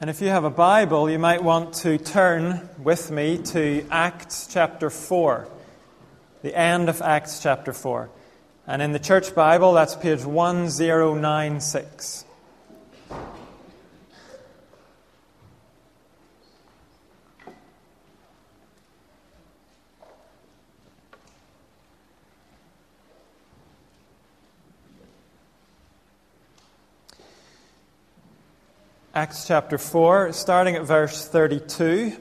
And if you have a Bible, you might want to turn with me to Acts chapter 4, the end of Acts chapter 4. And in the Church Bible, that's page 1096. Acts chapter 4, starting at verse 32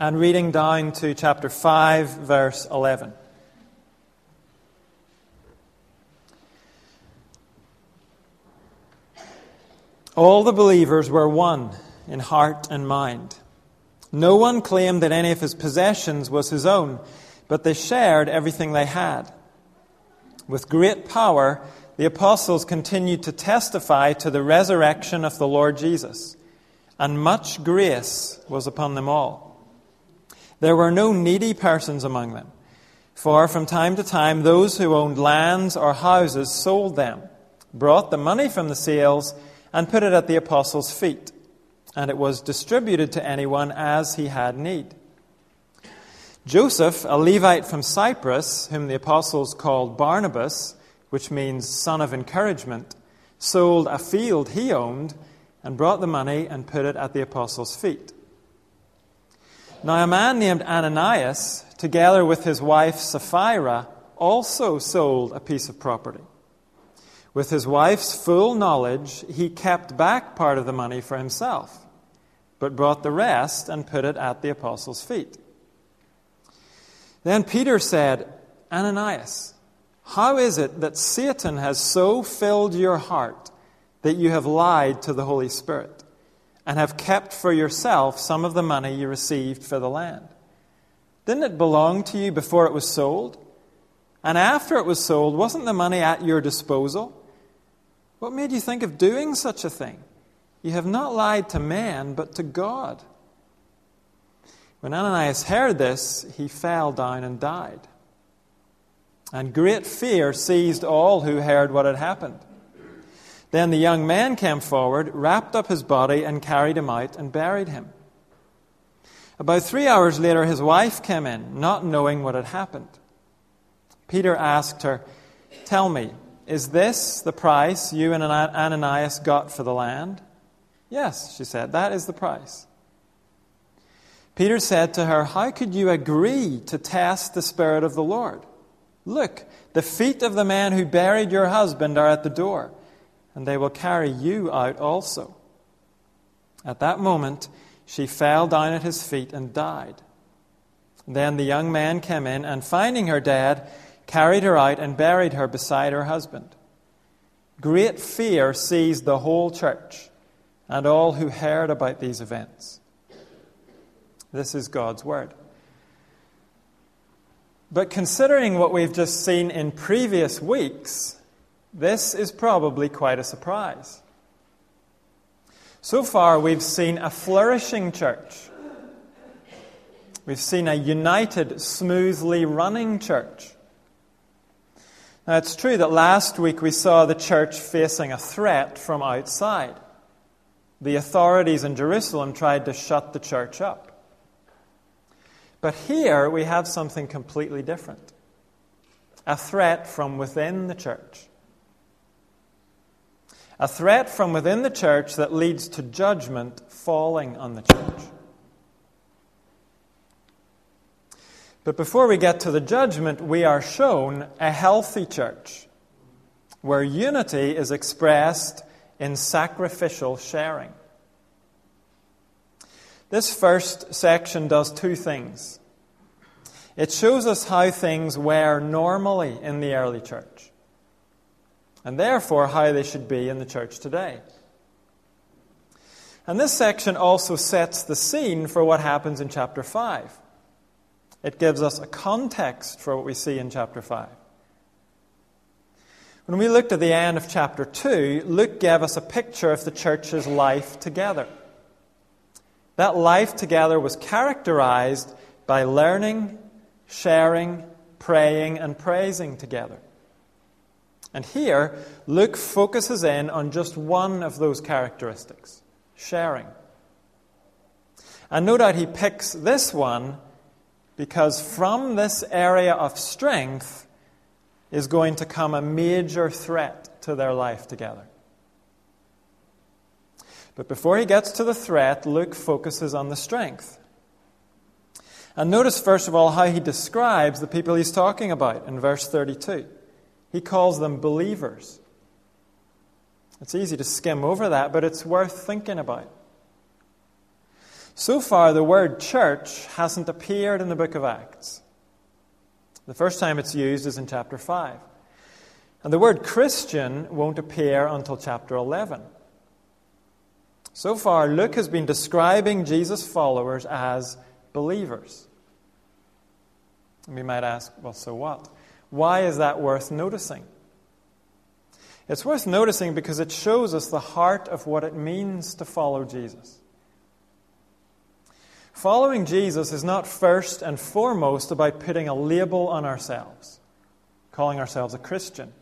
and reading down to chapter 5, verse 11. All the believers were one in heart and mind. No one claimed that any of his possessions was his own, but they shared everything they had. With great power, the apostles continued to testify to the resurrection of the Lord Jesus, and much grace was upon them all. There were no needy persons among them, for from time to time those who owned lands or houses sold them, brought the money from the sales, and put it at the apostles' feet, and it was distributed to anyone as he had need. Joseph, a Levite from Cyprus, whom the apostles called Barnabas, which means son of encouragement, sold a field he owned and brought the money and put it at the apostles' feet. Now, a man named Ananias, together with his wife Sapphira, also sold a piece of property. With his wife's full knowledge, he kept back part of the money for himself, but brought the rest and put it at the apostles' feet. Then Peter said, Ananias, how is it that Satan has so filled your heart that you have lied to the Holy Spirit and have kept for yourself some of the money you received for the land? Didn't it belong to you before it was sold? And after it was sold, wasn't the money at your disposal? What made you think of doing such a thing? You have not lied to man, but to God. When Ananias heard this, he fell down and died. And great fear seized all who heard what had happened. Then the young man came forward, wrapped up his body, and carried him out and buried him. About three hours later, his wife came in, not knowing what had happened. Peter asked her, Tell me, is this the price you and Ananias got for the land? Yes, she said, that is the price. Peter said to her, How could you agree to test the Spirit of the Lord? Look, the feet of the man who buried your husband are at the door, and they will carry you out also. At that moment, she fell down at his feet and died. Then the young man came in, and finding her dead, carried her out and buried her beside her husband. Great fear seized the whole church and all who heard about these events. This is God's word. But considering what we've just seen in previous weeks, this is probably quite a surprise. So far, we've seen a flourishing church. We've seen a united, smoothly running church. Now, it's true that last week we saw the church facing a threat from outside. The authorities in Jerusalem tried to shut the church up. But here we have something completely different a threat from within the church. A threat from within the church that leads to judgment falling on the church. But before we get to the judgment, we are shown a healthy church where unity is expressed in sacrificial sharing. This first section does two things. It shows us how things were normally in the early church, and therefore how they should be in the church today. And this section also sets the scene for what happens in chapter 5. It gives us a context for what we see in chapter 5. When we looked at the end of chapter 2, Luke gave us a picture of the church's life together. That life together was characterized by learning, sharing, praying, and praising together. And here, Luke focuses in on just one of those characteristics sharing. And no doubt he picks this one because from this area of strength is going to come a major threat to their life together. But before he gets to the threat, Luke focuses on the strength. And notice, first of all, how he describes the people he's talking about in verse 32. He calls them believers. It's easy to skim over that, but it's worth thinking about. So far, the word church hasn't appeared in the book of Acts. The first time it's used is in chapter 5. And the word Christian won't appear until chapter 11. So far, Luke has been describing Jesus' followers as believers. And we might ask, well, so what? Why is that worth noticing? It's worth noticing because it shows us the heart of what it means to follow Jesus. Following Jesus is not first and foremost about putting a label on ourselves, calling ourselves a Christian,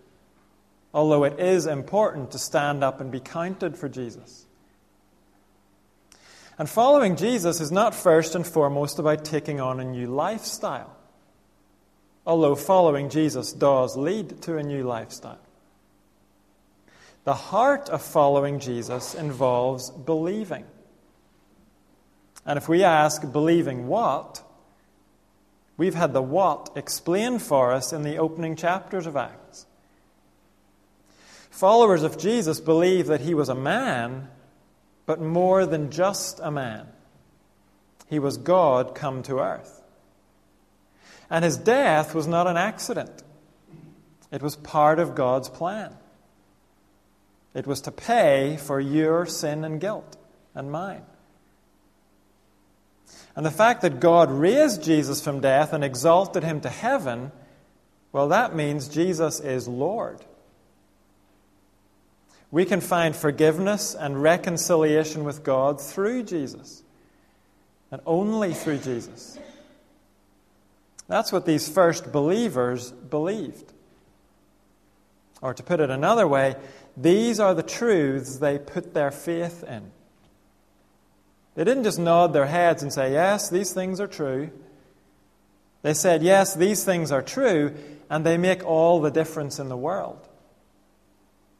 although it is important to stand up and be counted for Jesus. And following Jesus is not first and foremost about taking on a new lifestyle, although following Jesus does lead to a new lifestyle. The heart of following Jesus involves believing. And if we ask, believing what? We've had the what explained for us in the opening chapters of Acts. Followers of Jesus believe that he was a man, but more than just a man. He was God come to earth. And his death was not an accident, it was part of God's plan. It was to pay for your sin and guilt and mine. And the fact that God raised Jesus from death and exalted him to heaven, well, that means Jesus is Lord. We can find forgiveness and reconciliation with God through Jesus, and only through Jesus. That's what these first believers believed. Or to put it another way, these are the truths they put their faith in. They didn't just nod their heads and say, Yes, these things are true. They said, Yes, these things are true, and they make all the difference in the world.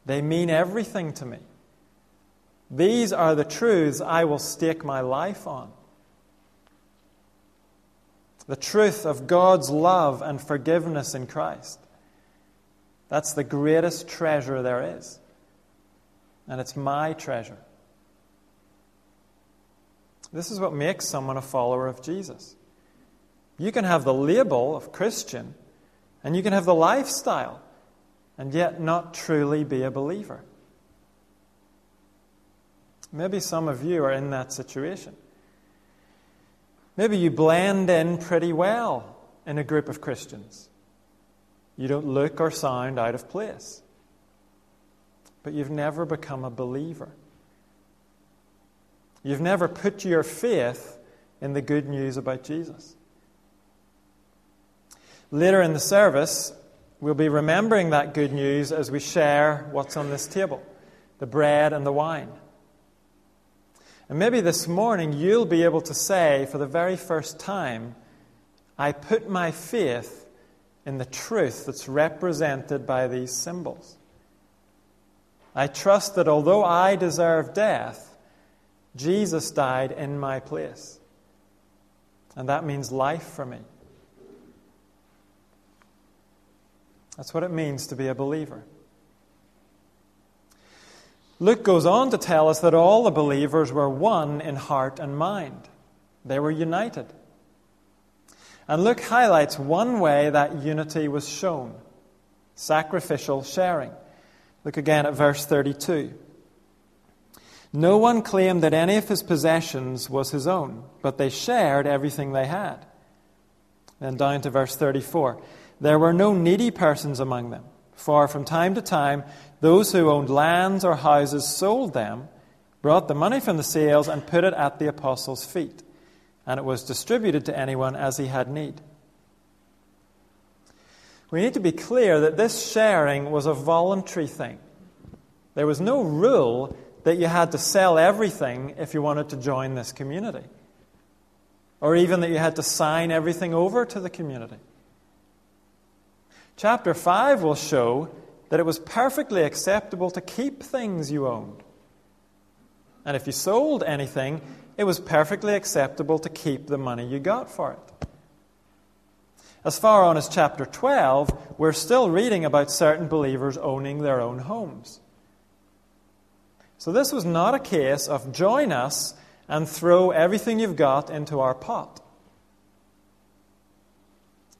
They mean everything to me. These are the truths I will stake my life on. The truth of God's love and forgiveness in Christ. That's the greatest treasure there is. And it's my treasure. This is what makes someone a follower of Jesus. You can have the label of Christian, and you can have the lifestyle, and yet not truly be a believer. Maybe some of you are in that situation. Maybe you blend in pretty well in a group of Christians. You don't look or sound out of place. But you've never become a believer. You've never put your faith in the good news about Jesus. Later in the service, we'll be remembering that good news as we share what's on this table the bread and the wine. And maybe this morning you'll be able to say for the very first time, I put my faith in the truth that's represented by these symbols. I trust that although I deserve death, Jesus died in my place. And that means life for me. That's what it means to be a believer. Luke goes on to tell us that all the believers were one in heart and mind. They were united. And Luke highlights one way that unity was shown sacrificial sharing. Look again at verse 32. No one claimed that any of his possessions was his own, but they shared everything they had. Then down to verse 34. There were no needy persons among them, for from time to time those who owned lands or houses sold them, brought the money from the sales, and put it at the apostles' feet, and it was distributed to anyone as he had need. We need to be clear that this sharing was a voluntary thing. There was no rule that you had to sell everything if you wanted to join this community. or even that you had to sign everything over to the community. Chapter 5 will show that it was perfectly acceptable to keep things you owned. And if you sold anything, it was perfectly acceptable to keep the money you got for it. As far on as chapter 12, we're still reading about certain believers owning their own homes. So this was not a case of join us and throw everything you've got into our pot.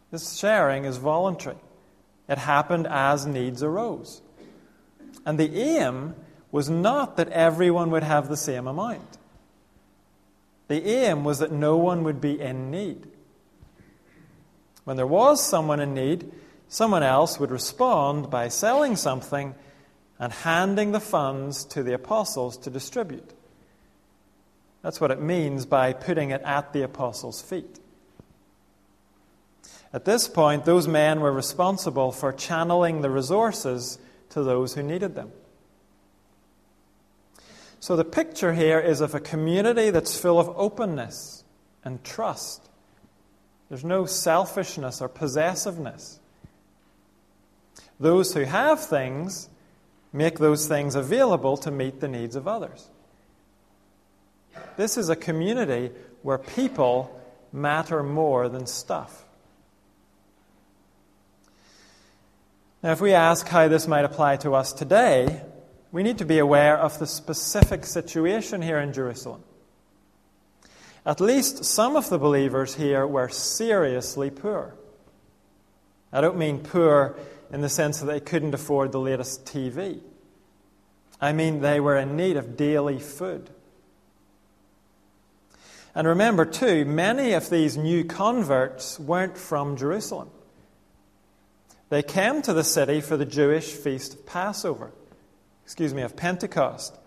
This sharing is voluntary. It happened as needs arose. And the aim was not that everyone would have the same amount. The aim was that no one would be in need. When there was someone in need, someone else would respond by selling something and handing the funds to the apostles to distribute. That's what it means by putting it at the apostles' feet. At this point, those men were responsible for channeling the resources to those who needed them. So the picture here is of a community that's full of openness and trust there's no selfishness or possessiveness. Those who have things make those things available to meet the needs of others. This is a community where people matter more than stuff. Now, if we ask how this might apply to us today, we need to be aware of the specific situation here in Jerusalem. At least some of the believers here were seriously poor. I don't mean poor in the sense that they couldn't afford the latest TV. I mean they were in need of daily food. And remember, too, many of these new converts weren't from Jerusalem. They came to the city for the Jewish feast of Passover, excuse me, of Pentecost.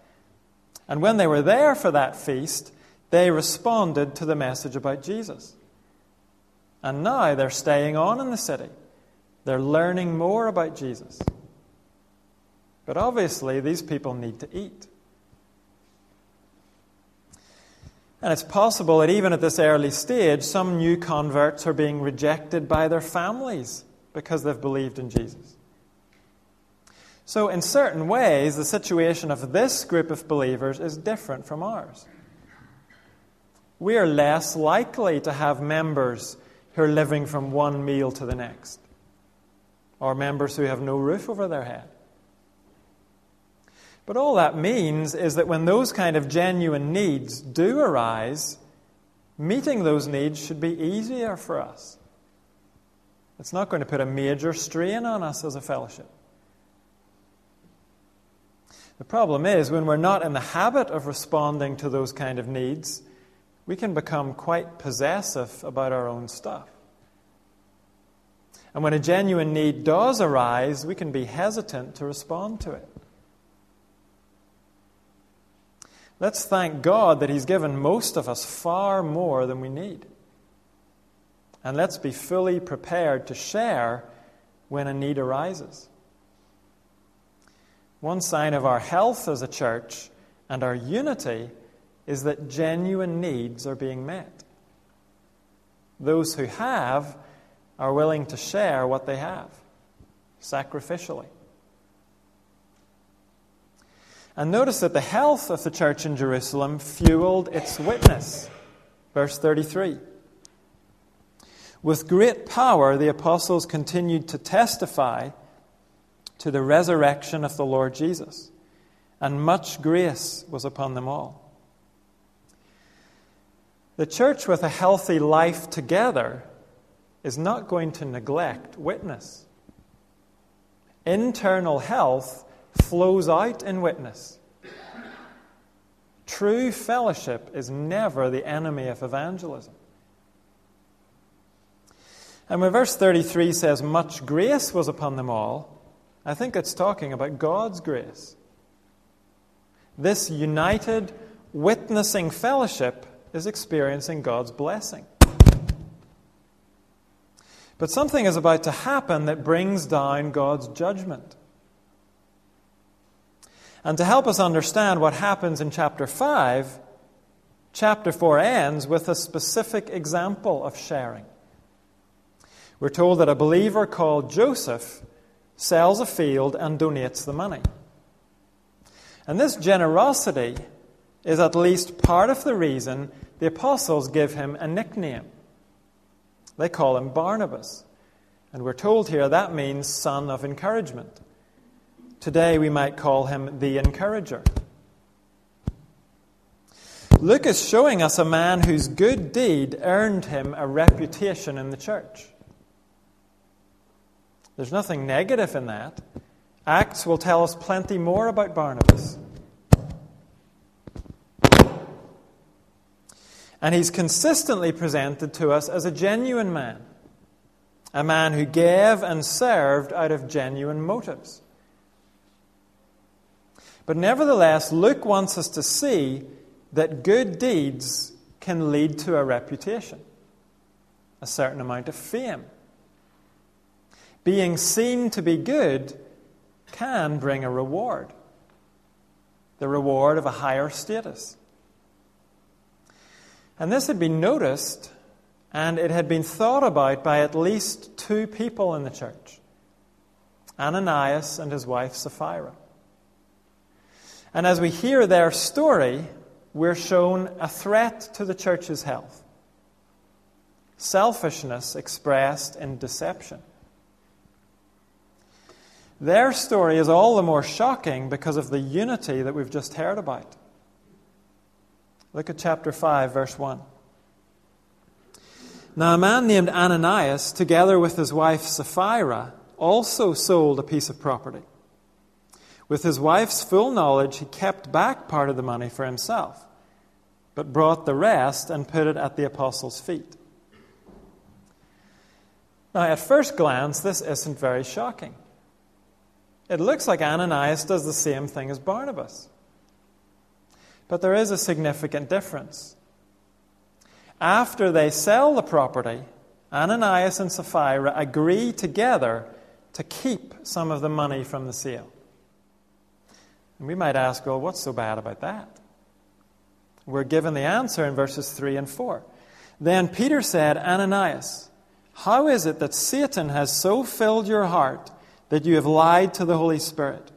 And when they were there for that feast, they responded to the message about Jesus. And now they're staying on in the city. They're learning more about Jesus. But obviously, these people need to eat. And it's possible that even at this early stage, some new converts are being rejected by their families because they've believed in Jesus. So, in certain ways, the situation of this group of believers is different from ours we are less likely to have members who are living from one meal to the next, or members who have no roof over their head. But all that means is that when those kind of genuine needs do arise, meeting those needs should be easier for us. It's not going to put a major strain on us as a fellowship. The problem is when we're not in the habit of responding to those kind of needs, we can become quite possessive about our own stuff. And when a genuine need does arise, we can be hesitant to respond to it. Let's thank God that He's given most of us far more than we need. And let's be fully prepared to share when a need arises. One sign of our health as a church and our unity is that genuine needs are being met. Those who have are willing to share what they have sacrificially. And notice that the health of the church in Jerusalem fueled its witness. Verse 33. With great power, the apostles continued to testify to the resurrection of the Lord Jesus, and much grace was upon them all. The church with a healthy life together is not going to neglect witness. Internal health flows out in witness. True fellowship is never the enemy of evangelism. And when verse 33 says, Much grace was upon them all, I think it's talking about God's grace. This united, witnessing fellowship is experiencing God's blessing. But something is about to happen that brings down God's judgment. And to help us understand what happens in chapter 5, chapter 4 ends with a specific example of sharing. We're told that a believer called Joseph sells a field and donates the money. And this generosity is at least part of the reason the apostles give him a nickname. They call him Barnabas. And we're told here that means son of encouragement. Today we might call him the encourager. Luke is showing us a man whose good deed earned him a reputation in the church. There's nothing negative in that. Acts will tell us plenty more about Barnabas. And he's consistently presented to us as a genuine man, a man who gave and served out of genuine motives. But nevertheless, Luke wants us to see that good deeds can lead to a reputation, a certain amount of fame. Being seen to be good can bring a reward, the reward of a higher status. And this had been noticed and it had been thought about by at least two people in the church Ananias and his wife Sapphira. And as we hear their story, we're shown a threat to the church's health selfishness expressed in deception. Their story is all the more shocking because of the unity that we've just heard about. Look at chapter 5, verse 1. Now, a man named Ananias, together with his wife Sapphira, also sold a piece of property. With his wife's full knowledge, he kept back part of the money for himself, but brought the rest and put it at the apostles' feet. Now, at first glance, this isn't very shocking. It looks like Ananias does the same thing as Barnabas. But there is a significant difference. After they sell the property, Ananias and Sapphira agree together to keep some of the money from the sale. And we might ask, well, what's so bad about that? We're given the answer in verses 3 and 4. Then Peter said, Ananias, how is it that Satan has so filled your heart that you have lied to the Holy Spirit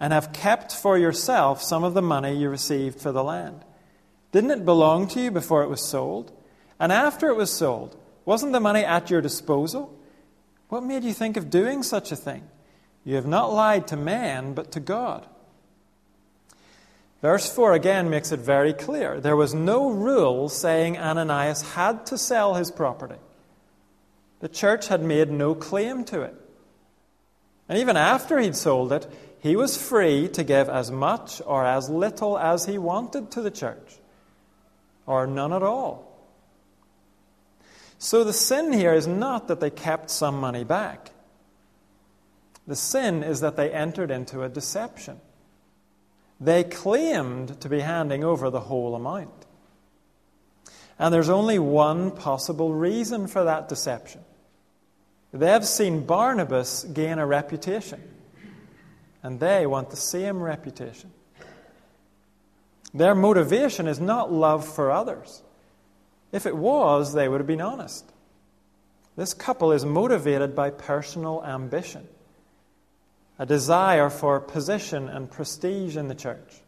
and have kept for yourself some of the money you received for the land? Didn't it belong to you before it was sold? And after it was sold, wasn't the money at your disposal? What made you think of doing such a thing? You have not lied to man, but to God. Verse 4 again makes it very clear. There was no rule saying Ananias had to sell his property. The church had made no claim to it. And even after he'd sold it, he was free to give as much or as little as he wanted to the church, or none at all. So the sin here is not that they kept some money back. The sin is that they entered into a deception. They claimed to be handing over the whole amount. And there's only one possible reason for that deception. They've seen Barnabas gain a reputation, and they want the same reputation. Their motivation is not love for others. If it was, they would have been honest. This couple is motivated by personal ambition a desire for position and prestige in the church.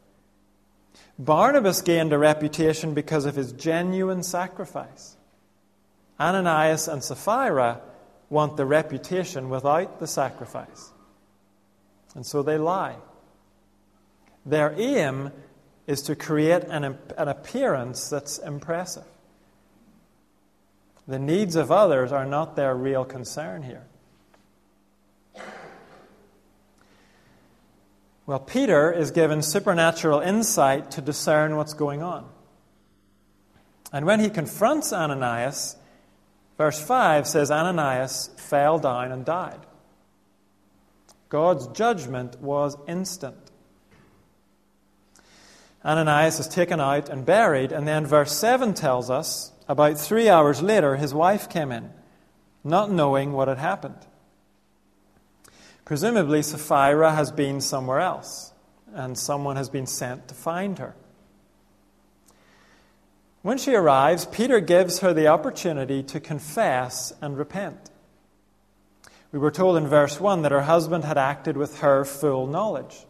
Barnabas gained a reputation because of his genuine sacrifice. Ananias and Sapphira want the reputation without the sacrifice. And so they lie. Their aim is to create an, an appearance that's impressive. The needs of others are not their real concern here. Well, Peter is given supernatural insight to discern what's going on. And when he confronts Ananias, verse 5 says Ananias fell down and died. God's judgment was instant. Ananias is taken out and buried, and then verse 7 tells us about three hours later, his wife came in, not knowing what had happened. Presumably, Sapphira has been somewhere else, and someone has been sent to find her. When she arrives, Peter gives her the opportunity to confess and repent. We were told in verse 1 that her husband had acted with her full knowledge.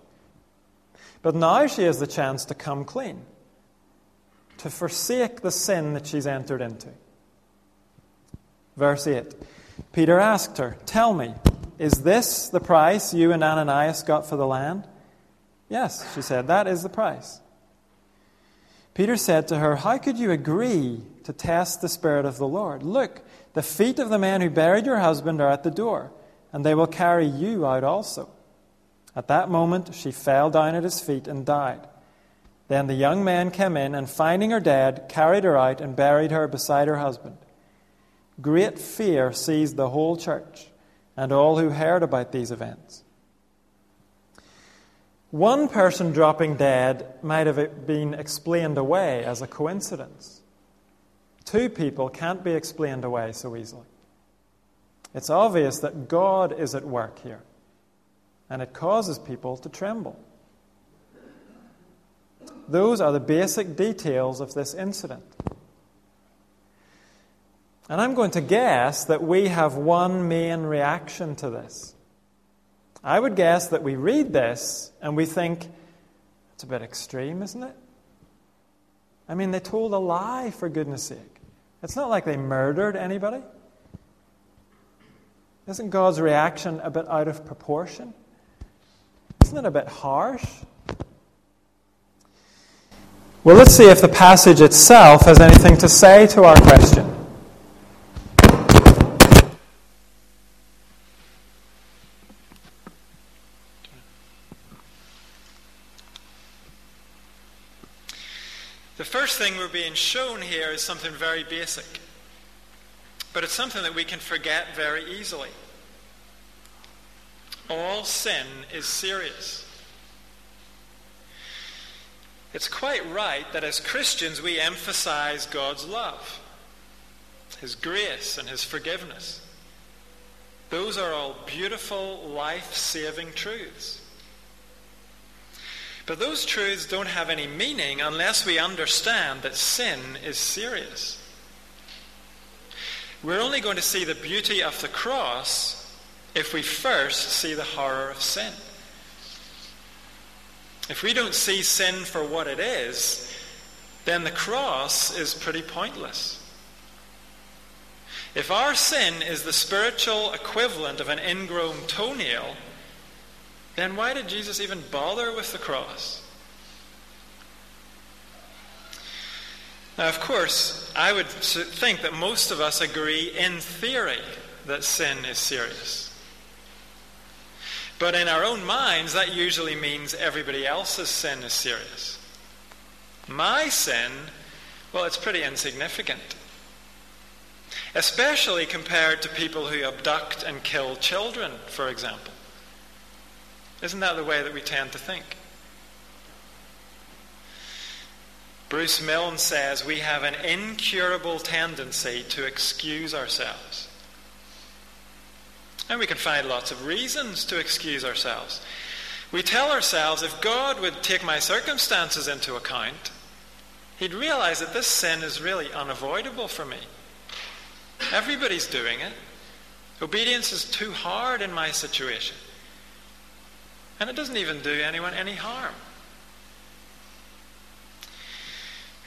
But now she has the chance to come clean, to forsake the sin that she's entered into. Verse 8 Peter asked her, Tell me, is this the price you and Ananias got for the land? Yes, she said, that is the price. Peter said to her, How could you agree to test the Spirit of the Lord? Look, the feet of the man who buried your husband are at the door, and they will carry you out also. At that moment, she fell down at his feet and died. Then the young man came in, and finding her dead, carried her out and buried her beside her husband. Great fear seized the whole church and all who heard about these events. One person dropping dead might have been explained away as a coincidence. Two people can't be explained away so easily. It's obvious that God is at work here, and it causes people to tremble. Those are the basic details of this incident. And I'm going to guess that we have one main reaction to this. I would guess that we read this and we think, it's a bit extreme, isn't it? I mean, they told a lie, for goodness sake. It's not like they murdered anybody. Isn't God's reaction a bit out of proportion? Isn't it a bit harsh? Well, let's see if the passage itself has anything to say to our question. The first thing we're being shown here is something very basic, but it's something that we can forget very easily. All sin is serious. It's quite right that as Christians we emphasize God's love, His grace, and His forgiveness. Those are all beautiful, life saving truths. But those truths don't have any meaning unless we understand that sin is serious. We're only going to see the beauty of the cross if we first see the horror of sin. If we don't see sin for what it is, then the cross is pretty pointless. If our sin is the spiritual equivalent of an ingrown toenail, then why did Jesus even bother with the cross? Now, of course, I would think that most of us agree in theory that sin is serious. But in our own minds, that usually means everybody else's sin is serious. My sin, well, it's pretty insignificant. Especially compared to people who abduct and kill children, for example. Isn't that the way that we tend to think? Bruce Milne says we have an incurable tendency to excuse ourselves. And we can find lots of reasons to excuse ourselves. We tell ourselves if God would take my circumstances into account, he'd realize that this sin is really unavoidable for me. Everybody's doing it. Obedience is too hard in my situation. And it doesn't even do anyone any harm.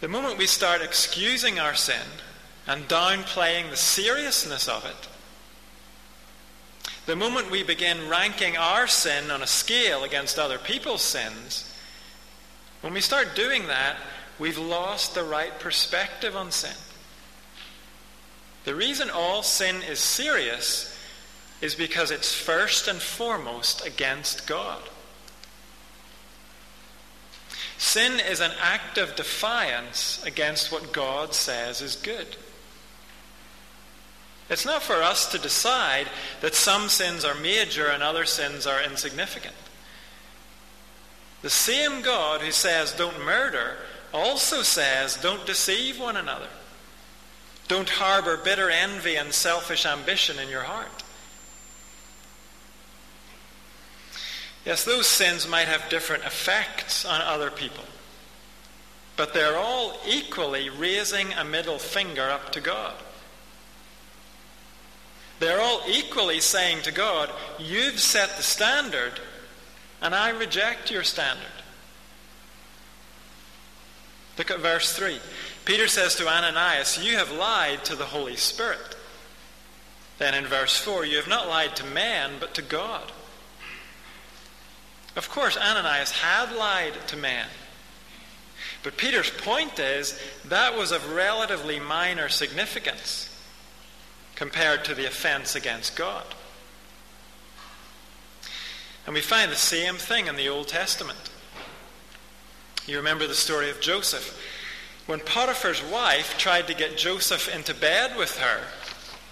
The moment we start excusing our sin and downplaying the seriousness of it, the moment we begin ranking our sin on a scale against other people's sins, when we start doing that, we've lost the right perspective on sin. The reason all sin is serious is because it's first and foremost against God. Sin is an act of defiance against what God says is good. It's not for us to decide that some sins are major and other sins are insignificant. The same God who says don't murder also says don't deceive one another. Don't harbor bitter envy and selfish ambition in your heart. Yes, those sins might have different effects on other people. but they're all equally raising a middle finger up to God. They're all equally saying to God, You've set the standard, and I reject your standard. Look at verse 3. Peter says to Ananias, You have lied to the Holy Spirit. Then in verse 4, You have not lied to man, but to God. Of course, Ananias had lied to man. But Peter's point is that was of relatively minor significance compared to the offense against God. And we find the same thing in the Old Testament. You remember the story of Joseph. When Potiphar's wife tried to get Joseph into bed with her,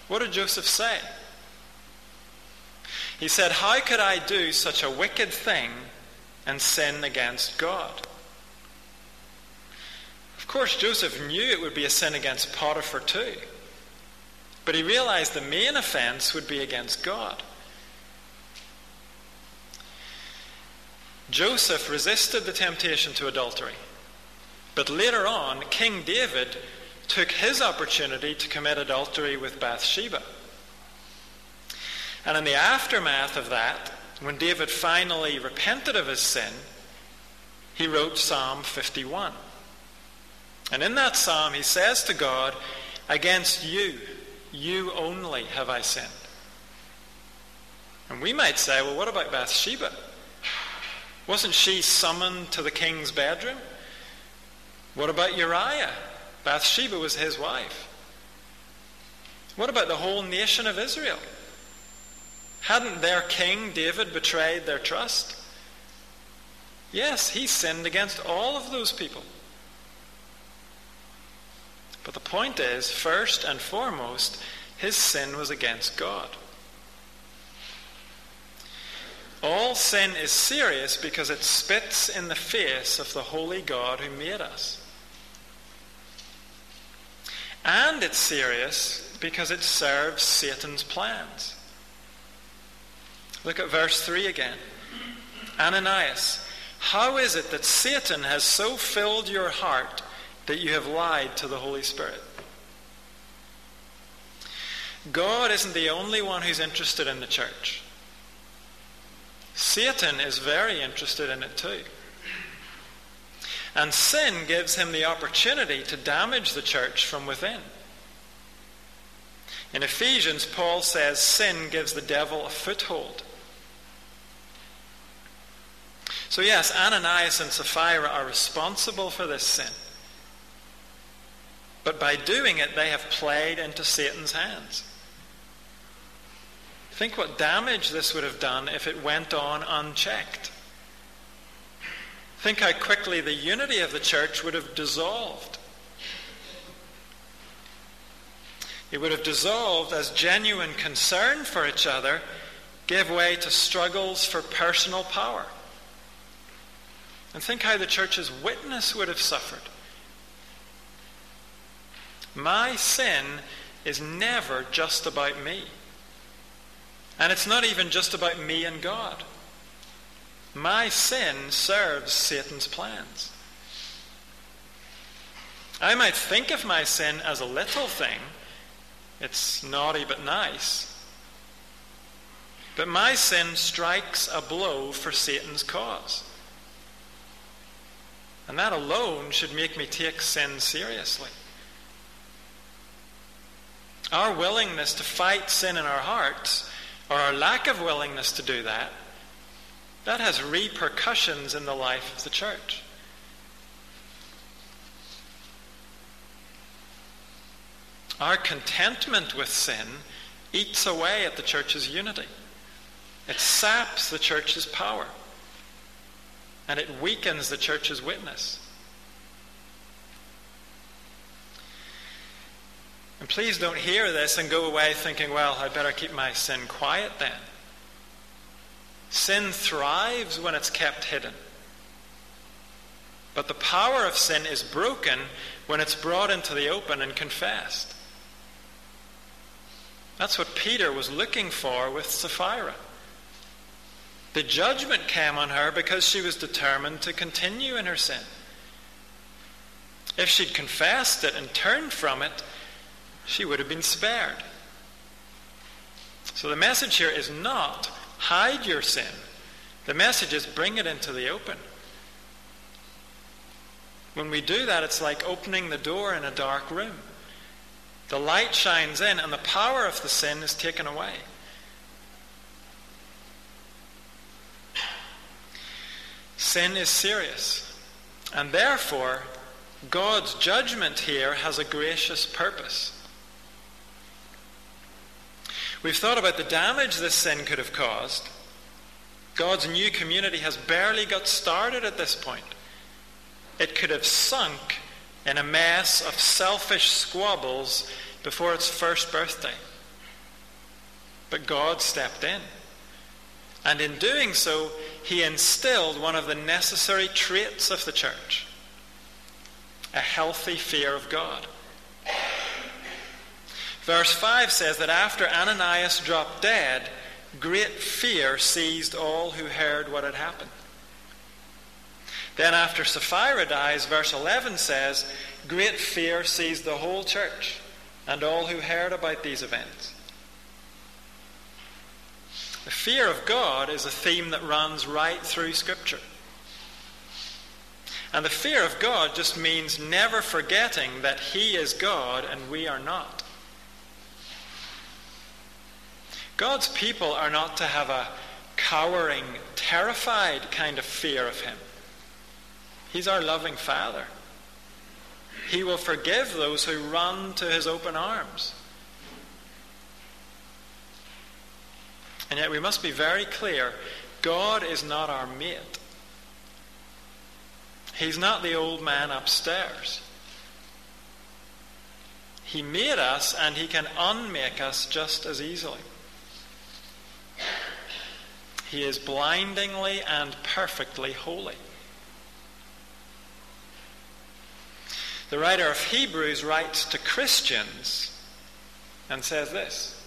what did Joseph say? He said, How could I do such a wicked thing and sin against God? Of course, Joseph knew it would be a sin against Potiphar too. But he realized the main offense would be against God. Joseph resisted the temptation to adultery. But later on, King David took his opportunity to commit adultery with Bathsheba. And in the aftermath of that, when David finally repented of his sin, he wrote Psalm 51. And in that psalm, he says to God, Against you, you only have I sinned. And we might say, well, what about Bathsheba? Wasn't she summoned to the king's bedroom? What about Uriah? Bathsheba was his wife. What about the whole nation of Israel? Hadn't their king, David, betrayed their trust? Yes, he sinned against all of those people. But the point is, first and foremost, his sin was against God. All sin is serious because it spits in the face of the holy God who made us. And it's serious because it serves Satan's plans. Look at verse 3 again. Ananias, how is it that Satan has so filled your heart that you have lied to the Holy Spirit? God isn't the only one who's interested in the church. Satan is very interested in it too. And sin gives him the opportunity to damage the church from within. In Ephesians, Paul says sin gives the devil a foothold. So, yes, Ananias and Sapphira are responsible for this sin. But by doing it, they have played into Satan's hands. Think what damage this would have done if it went on unchecked. Think how quickly the unity of the church would have dissolved. It would have dissolved as genuine concern for each other gave way to struggles for personal power. And think how the church's witness would have suffered. My sin is never just about me. And it's not even just about me and God. My sin serves Satan's plans. I might think of my sin as a little thing. It's naughty but nice. But my sin strikes a blow for Satan's cause. And that alone should make me take sin seriously. Our willingness to fight sin in our hearts, or our lack of willingness to do that, that has repercussions in the life of the church. Our contentment with sin eats away at the church's unity. It saps the church's power. And it weakens the church's witness. And please don't hear this and go away thinking, well, I'd better keep my sin quiet then. Sin thrives when it's kept hidden. But the power of sin is broken when it's brought into the open and confessed. That's what Peter was looking for with Sapphira. The judgment came on her because she was determined to continue in her sin. If she'd confessed it and turned from it, she would have been spared. So the message here is not hide your sin. The message is bring it into the open. When we do that, it's like opening the door in a dark room. The light shines in, and the power of the sin is taken away. Sin is serious, and therefore, God's judgment here has a gracious purpose. We've thought about the damage this sin could have caused. God's new community has barely got started at this point. It could have sunk in a mess of selfish squabbles before its first birthday. But God stepped in. And in doing so, he instilled one of the necessary traits of the church a healthy fear of God. Verse 5 says that after Ananias dropped dead, great fear seized all who heard what had happened. Then, after Sapphira dies, verse 11 says, Great fear seized the whole church and all who heard about these events. The fear of God is a theme that runs right through Scripture. And the fear of God just means never forgetting that He is God and we are not. God's people are not to have a cowering, terrified kind of fear of Him. He's our loving Father. He will forgive those who run to His open arms. And yet we must be very clear God is not our mate. He's not the old man upstairs. He made us and he can unmake us just as easily. He is blindingly and perfectly holy. The writer of Hebrews writes to Christians and says this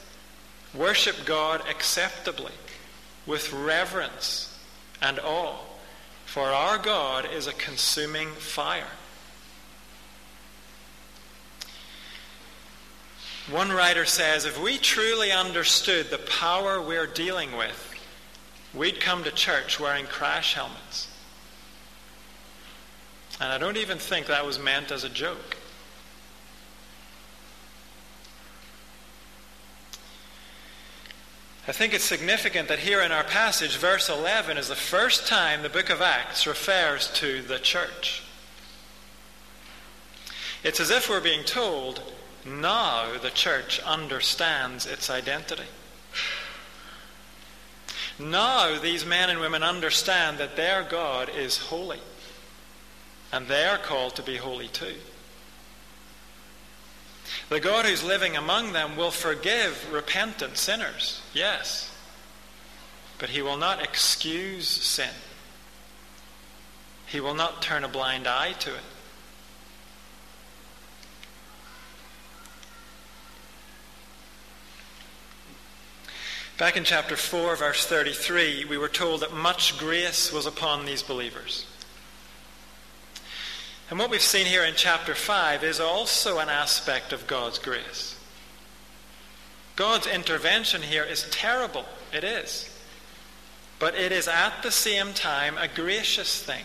Worship God acceptably, with reverence and awe, for our God is a consuming fire. One writer says if we truly understood the power we're dealing with, we'd come to church wearing crash helmets. And I don't even think that was meant as a joke. I think it's significant that here in our passage, verse 11 is the first time the book of Acts refers to the church. It's as if we're being told, now the church understands its identity. Now these men and women understand that their God is holy, and they are called to be holy too. The God who's living among them will forgive repentant sinners, yes, but he will not excuse sin. He will not turn a blind eye to it. Back in chapter 4, verse 33, we were told that much grace was upon these believers. And what we've seen here in chapter 5 is also an aspect of God's grace. God's intervention here is terrible. It is. But it is at the same time a gracious thing.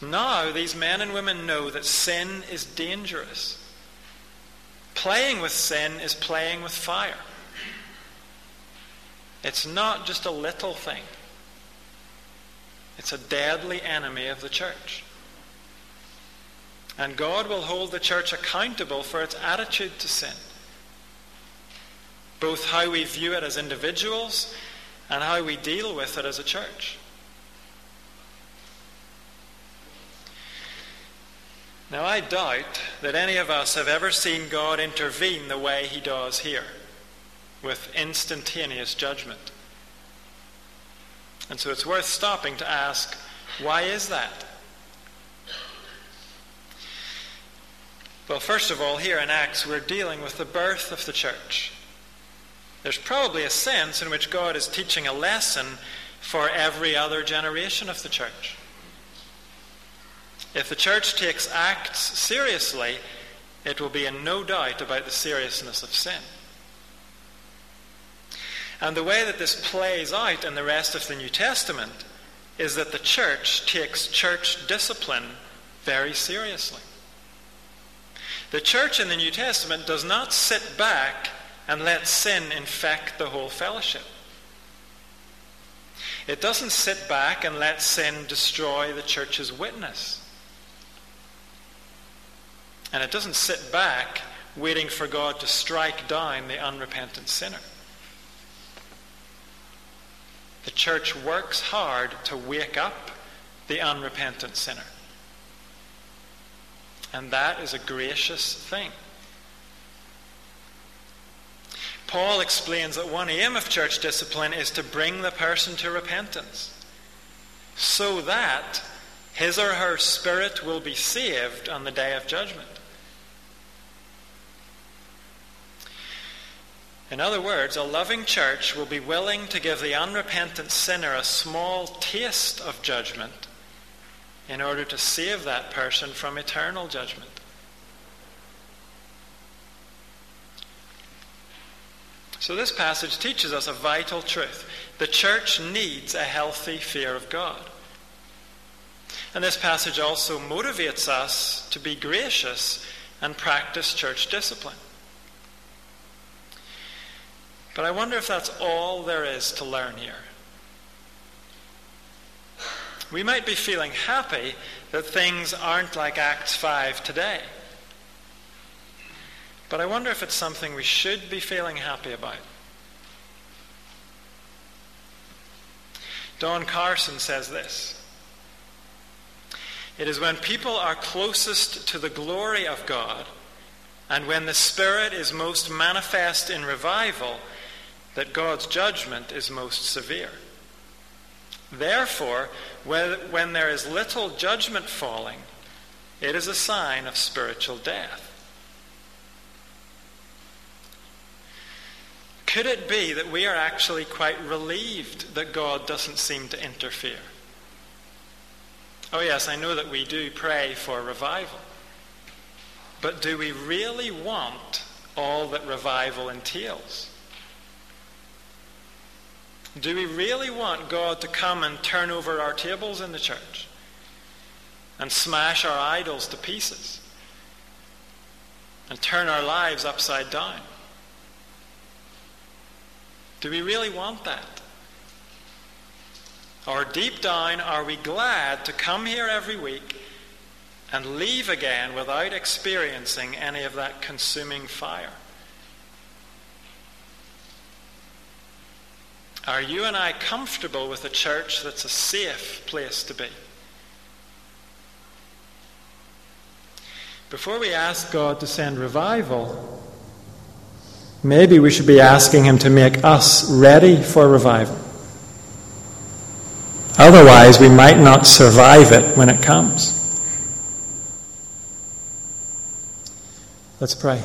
Now, these men and women know that sin is dangerous. Playing with sin is playing with fire. It's not just a little thing, it's a deadly enemy of the church. And God will hold the church accountable for its attitude to sin, both how we view it as individuals and how we deal with it as a church. Now, I doubt that any of us have ever seen God intervene the way he does here, with instantaneous judgment. And so it's worth stopping to ask, why is that? Well, first of all, here in Acts, we're dealing with the birth of the church. There's probably a sense in which God is teaching a lesson for every other generation of the church. If the church takes Acts seriously, it will be in no doubt about the seriousness of sin. And the way that this plays out in the rest of the New Testament is that the church takes church discipline very seriously. The church in the New Testament does not sit back and let sin infect the whole fellowship. It doesn't sit back and let sin destroy the church's witness. And it doesn't sit back waiting for God to strike down the unrepentant sinner. The church works hard to wake up the unrepentant sinner. And that is a gracious thing. Paul explains that one aim of church discipline is to bring the person to repentance so that his or her spirit will be saved on the day of judgment. In other words, a loving church will be willing to give the unrepentant sinner a small taste of judgment in order to save that person from eternal judgment. So, this passage teaches us a vital truth. The church needs a healthy fear of God. And this passage also motivates us to be gracious and practice church discipline. But I wonder if that's all there is to learn here. We might be feeling happy that things aren't like Acts 5 today. But I wonder if it's something we should be feeling happy about. Don Carson says this It is when people are closest to the glory of God and when the Spirit is most manifest in revival that God's judgment is most severe. Therefore, when there is little judgment falling, it is a sign of spiritual death. Could it be that we are actually quite relieved that God doesn't seem to interfere? Oh, yes, I know that we do pray for revival. But do we really want all that revival entails? Do we really want God to come and turn over our tables in the church and smash our idols to pieces and turn our lives upside down? Do we really want that? Or deep down, are we glad to come here every week and leave again without experiencing any of that consuming fire? Are you and I comfortable with a church that's a safe place to be? Before we ask God to send revival, maybe we should be asking Him to make us ready for revival. Otherwise, we might not survive it when it comes. Let's pray.